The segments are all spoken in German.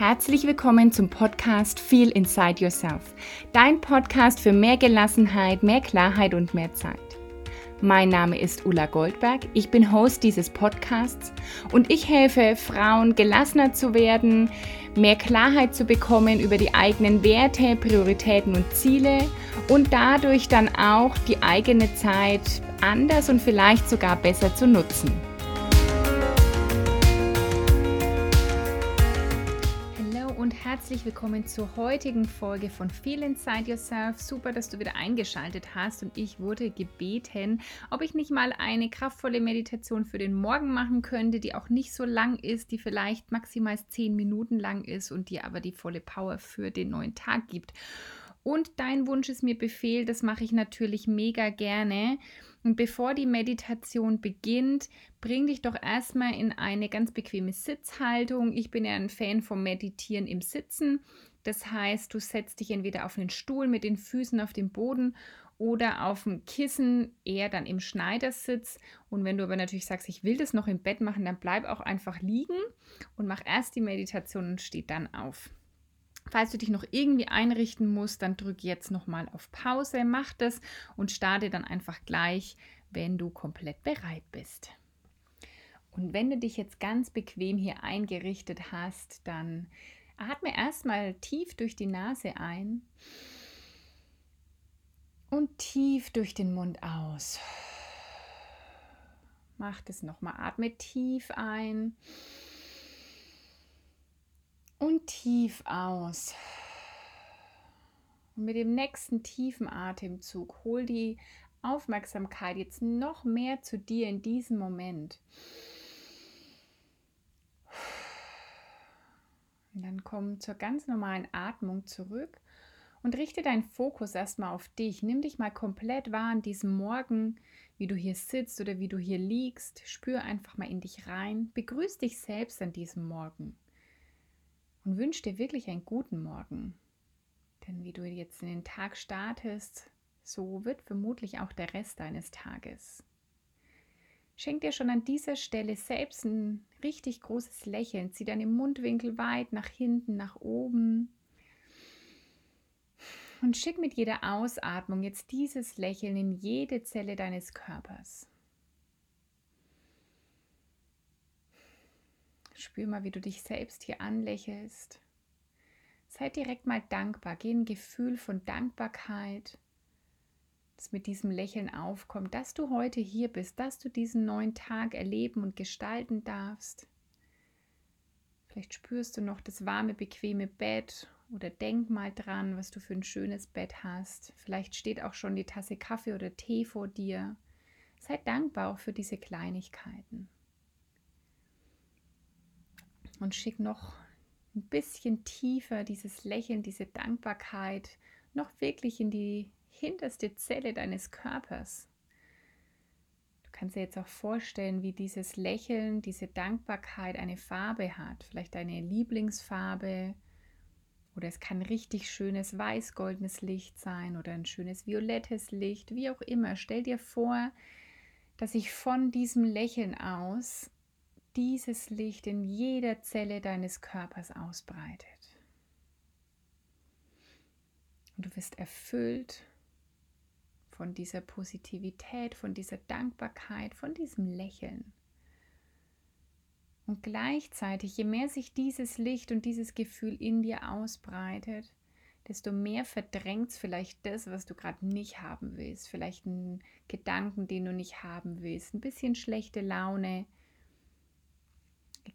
Herzlich willkommen zum Podcast Feel Inside Yourself, dein Podcast für mehr Gelassenheit, mehr Klarheit und mehr Zeit. Mein Name ist Ulla Goldberg, ich bin Host dieses Podcasts und ich helfe Frauen gelassener zu werden, mehr Klarheit zu bekommen über die eigenen Werte, Prioritäten und Ziele und dadurch dann auch die eigene Zeit anders und vielleicht sogar besser zu nutzen. Herzlich willkommen zur heutigen Folge von Feel Inside Yourself. Super, dass du wieder eingeschaltet hast und ich wurde gebeten, ob ich nicht mal eine kraftvolle Meditation für den Morgen machen könnte, die auch nicht so lang ist, die vielleicht maximal zehn Minuten lang ist und die aber die volle Power für den neuen Tag gibt. Und dein Wunsch ist mir Befehl, das mache ich natürlich mega gerne. Und bevor die Meditation beginnt, bring dich doch erstmal in eine ganz bequeme Sitzhaltung. Ich bin ja ein Fan vom Meditieren im Sitzen. Das heißt, du setzt dich entweder auf einen Stuhl mit den Füßen auf dem Boden oder auf dem Kissen, eher dann im Schneidersitz. Und wenn du aber natürlich sagst, ich will das noch im Bett machen, dann bleib auch einfach liegen und mach erst die Meditation und steh dann auf. Falls du dich noch irgendwie einrichten musst, dann drück jetzt nochmal auf Pause, mach das und starte dann einfach gleich, wenn du komplett bereit bist. Und wenn du dich jetzt ganz bequem hier eingerichtet hast, dann atme erstmal tief durch die Nase ein und tief durch den Mund aus. Mach das nochmal. Atme tief ein tief aus. Und mit dem nächsten tiefen Atemzug hol die Aufmerksamkeit jetzt noch mehr zu dir in diesem Moment. Und dann komm zur ganz normalen Atmung zurück und richte deinen Fokus erstmal auf dich. Nimm dich mal komplett wahr an diesem Morgen, wie du hier sitzt oder wie du hier liegst. Spür einfach mal in dich rein. Begrüß dich selbst an diesem Morgen und wünsche dir wirklich einen guten Morgen. Denn wie du jetzt in den Tag startest, so wird vermutlich auch der Rest deines Tages. Schenk dir schon an dieser Stelle selbst ein richtig großes Lächeln. Zieh deine Mundwinkel weit nach hinten, nach oben. Und schick mit jeder Ausatmung jetzt dieses Lächeln in jede Zelle deines Körpers. Spür mal, wie du dich selbst hier anlächelst. Sei direkt mal dankbar. Geh ein Gefühl von Dankbarkeit, das mit diesem Lächeln aufkommt, dass du heute hier bist, dass du diesen neuen Tag erleben und gestalten darfst. Vielleicht spürst du noch das warme, bequeme Bett oder denk mal dran, was du für ein schönes Bett hast. Vielleicht steht auch schon die Tasse Kaffee oder Tee vor dir. Sei dankbar auch für diese Kleinigkeiten und schick noch ein bisschen tiefer dieses Lächeln, diese Dankbarkeit noch wirklich in die hinterste Zelle deines Körpers. Du kannst dir jetzt auch vorstellen, wie dieses Lächeln, diese Dankbarkeit eine Farbe hat, vielleicht eine Lieblingsfarbe oder es kann richtig schönes weiß-goldenes Licht sein oder ein schönes violettes Licht, wie auch immer. Stell dir vor, dass sich von diesem Lächeln aus dieses Licht in jeder Zelle deines Körpers ausbreitet. Und du wirst erfüllt von dieser Positivität, von dieser Dankbarkeit, von diesem Lächeln. Und gleichzeitig, je mehr sich dieses Licht und dieses Gefühl in dir ausbreitet, desto mehr verdrängt es vielleicht das, was du gerade nicht haben willst. Vielleicht einen Gedanken, den du nicht haben willst. Ein bisschen schlechte Laune,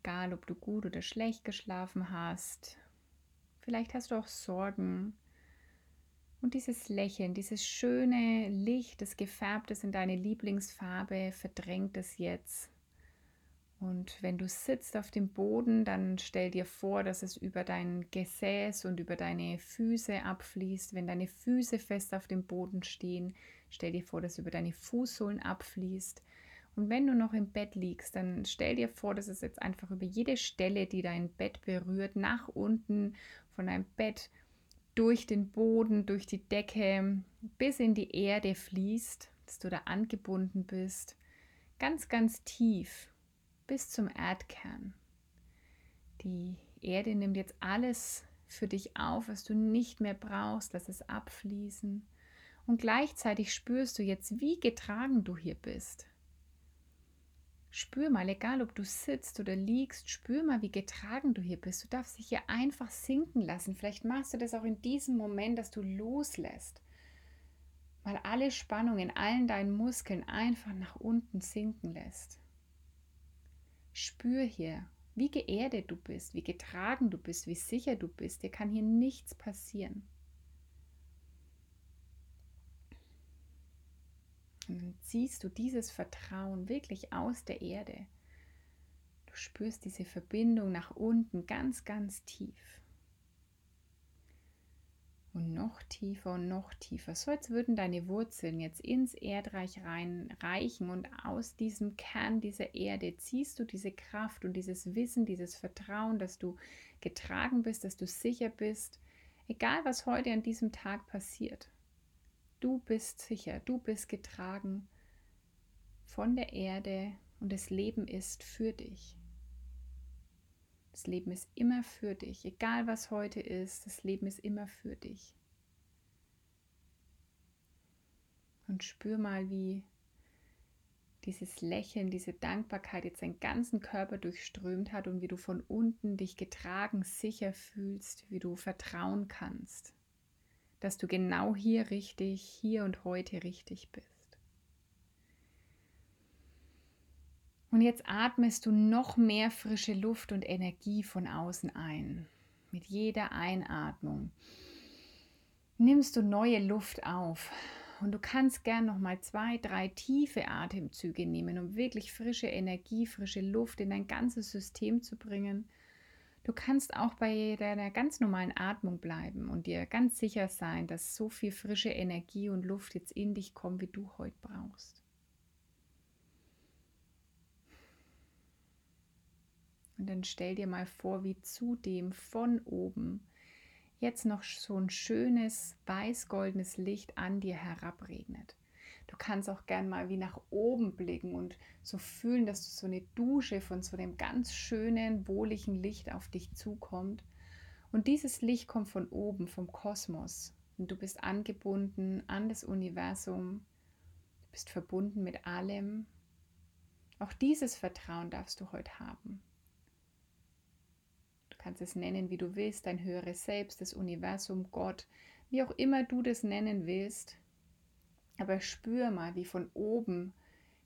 Egal, ob du gut oder schlecht geschlafen hast. Vielleicht hast du auch Sorgen. Und dieses Lächeln, dieses schöne Licht, das gefärbt ist in deine Lieblingsfarbe, verdrängt es jetzt. Und wenn du sitzt auf dem Boden, dann stell dir vor, dass es über dein Gesäß und über deine Füße abfließt. Wenn deine Füße fest auf dem Boden stehen, stell dir vor, dass es über deine Fußsohlen abfließt. Und wenn du noch im Bett liegst, dann stell dir vor, dass es jetzt einfach über jede Stelle, die dein Bett berührt, nach unten von deinem Bett durch den Boden, durch die Decke bis in die Erde fließt, dass du da angebunden bist, ganz, ganz tief bis zum Erdkern. Die Erde nimmt jetzt alles für dich auf, was du nicht mehr brauchst, lass es abfließen. Und gleichzeitig spürst du jetzt, wie getragen du hier bist. Spür mal, egal ob du sitzt oder liegst, spür mal, wie getragen du hier bist. Du darfst dich hier einfach sinken lassen. Vielleicht machst du das auch in diesem Moment, dass du loslässt. Mal alle Spannung in allen deinen Muskeln einfach nach unten sinken lässt. Spür hier, wie geerdet du bist, wie getragen du bist, wie sicher du bist. Dir kann hier nichts passieren. Und dann ziehst du dieses Vertrauen wirklich aus der Erde. Du spürst diese Verbindung nach unten ganz, ganz tief. Und noch tiefer und noch tiefer. So als würden deine Wurzeln jetzt ins Erdreich reinreichen und aus diesem Kern dieser Erde ziehst du diese Kraft und dieses Wissen, dieses Vertrauen, dass du getragen bist, dass du sicher bist, egal was heute an diesem Tag passiert. Du bist sicher, du bist getragen von der Erde und das Leben ist für dich. Das Leben ist immer für dich, egal was heute ist, das Leben ist immer für dich. Und spür mal, wie dieses Lächeln, diese Dankbarkeit jetzt deinen ganzen Körper durchströmt hat und wie du von unten dich getragen, sicher fühlst, wie du vertrauen kannst dass du genau hier richtig, hier und heute richtig bist. Und jetzt atmest du noch mehr frische Luft und Energie von außen ein. Mit jeder Einatmung nimmst du neue Luft auf. Und du kannst gern noch mal zwei, drei tiefe Atemzüge nehmen, um wirklich frische Energie, frische Luft in dein ganzes System zu bringen. Du kannst auch bei deiner ganz normalen Atmung bleiben und dir ganz sicher sein, dass so viel frische Energie und Luft jetzt in dich kommt, wie du heute brauchst. Und dann stell dir mal vor, wie zudem von oben jetzt noch so ein schönes weiß-goldenes Licht an dir herabregnet. Du kannst auch gern mal wie nach oben blicken und so fühlen, dass du so eine Dusche von so einem ganz schönen, wohligen Licht auf dich zukommt. Und dieses Licht kommt von oben, vom Kosmos. Und du bist angebunden an das Universum. Du bist verbunden mit allem. Auch dieses Vertrauen darfst du heute haben. Du kannst es nennen, wie du willst, dein höheres Selbst, das Universum, Gott, wie auch immer du das nennen willst. Aber spür mal, wie von oben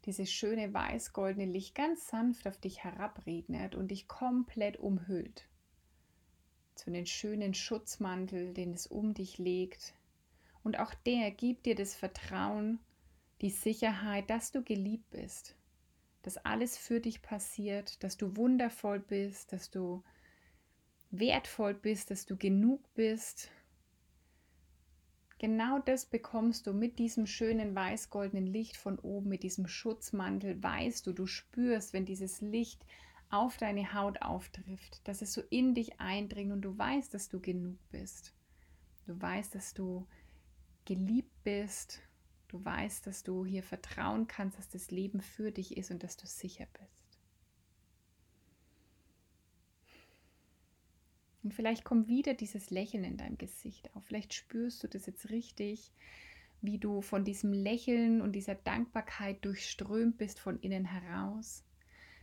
dieses schöne weiß-goldene Licht ganz sanft auf dich herabregnet und dich komplett umhüllt. Zu den schönen Schutzmantel, den es um dich legt. Und auch der gibt dir das Vertrauen, die Sicherheit, dass du geliebt bist, dass alles für dich passiert, dass du wundervoll bist, dass du wertvoll bist, dass du genug bist Genau das bekommst du mit diesem schönen weiß-goldenen Licht von oben, mit diesem Schutzmantel. Weißt du, du spürst, wenn dieses Licht auf deine Haut auftrifft, dass es so in dich eindringt und du weißt, dass du genug bist. Du weißt, dass du geliebt bist. Du weißt, dass du hier vertrauen kannst, dass das Leben für dich ist und dass du sicher bist. Und vielleicht kommt wieder dieses Lächeln in deinem Gesicht auf. Vielleicht spürst du das jetzt richtig, wie du von diesem Lächeln und dieser Dankbarkeit durchströmt bist von innen heraus.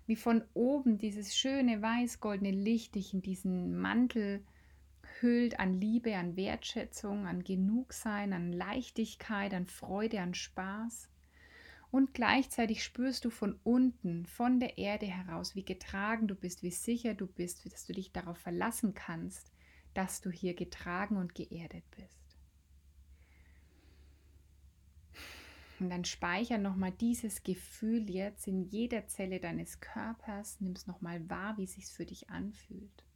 Wie von oben dieses schöne weiß-goldene Licht dich in diesen Mantel hüllt an Liebe, an Wertschätzung, an Genugsein, an Leichtigkeit, an Freude, an Spaß. Und gleichzeitig spürst du von unten, von der Erde heraus, wie getragen du bist, wie sicher du bist, dass du dich darauf verlassen kannst, dass du hier getragen und geerdet bist. Und dann speicher nochmal dieses Gefühl jetzt in jeder Zelle deines Körpers. Nimm es nochmal wahr, wie es sich für dich anfühlt.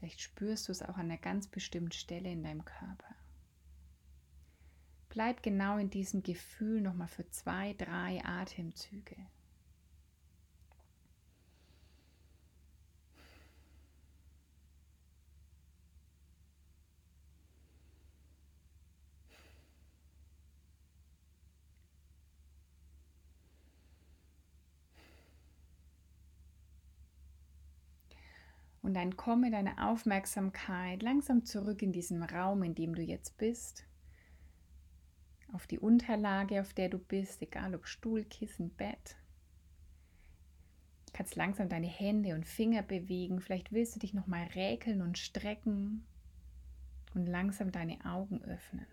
Vielleicht spürst du es auch an einer ganz bestimmten Stelle in deinem Körper. Bleib genau in diesem Gefühl nochmal für zwei, drei Atemzüge. Und dann komme deine Aufmerksamkeit langsam zurück in diesen Raum, in dem du jetzt bist. Auf die Unterlage, auf der du bist, egal ob Stuhl, Kissen, Bett. Du kannst langsam deine Hände und Finger bewegen. Vielleicht willst du dich nochmal räkeln und strecken und langsam deine Augen öffnen.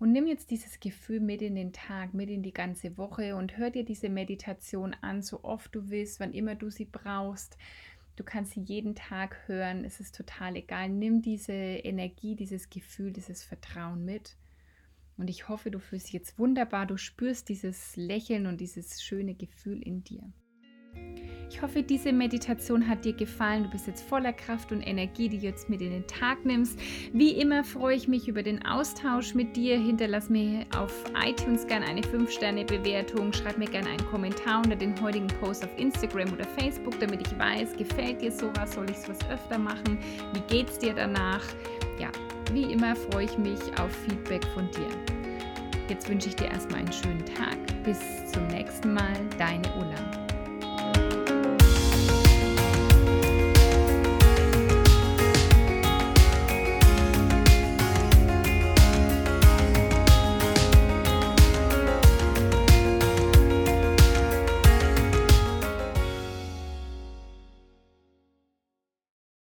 Und nimm jetzt dieses Gefühl mit in den Tag, mit in die ganze Woche und hör dir diese Meditation an, so oft du willst, wann immer du sie brauchst. Du kannst sie jeden Tag hören, es ist total egal. Nimm diese Energie, dieses Gefühl, dieses Vertrauen mit. Und ich hoffe, du fühlst dich jetzt wunderbar, du spürst dieses Lächeln und dieses schöne Gefühl in dir. Ich hoffe, diese Meditation hat dir gefallen. Du bist jetzt voller Kraft und Energie, die du jetzt mit in den Tag nimmst. Wie immer freue ich mich über den Austausch mit dir. Hinterlass mir auf iTunes gerne eine 5-Sterne-Bewertung. Schreib mir gerne einen Kommentar unter den heutigen Post auf Instagram oder Facebook, damit ich weiß, gefällt dir sowas, soll ich sowas öfter machen? Wie geht's dir danach? Ja, wie immer freue ich mich auf Feedback von dir. Jetzt wünsche ich dir erstmal einen schönen Tag. Bis zum nächsten Mal, deine Ulla.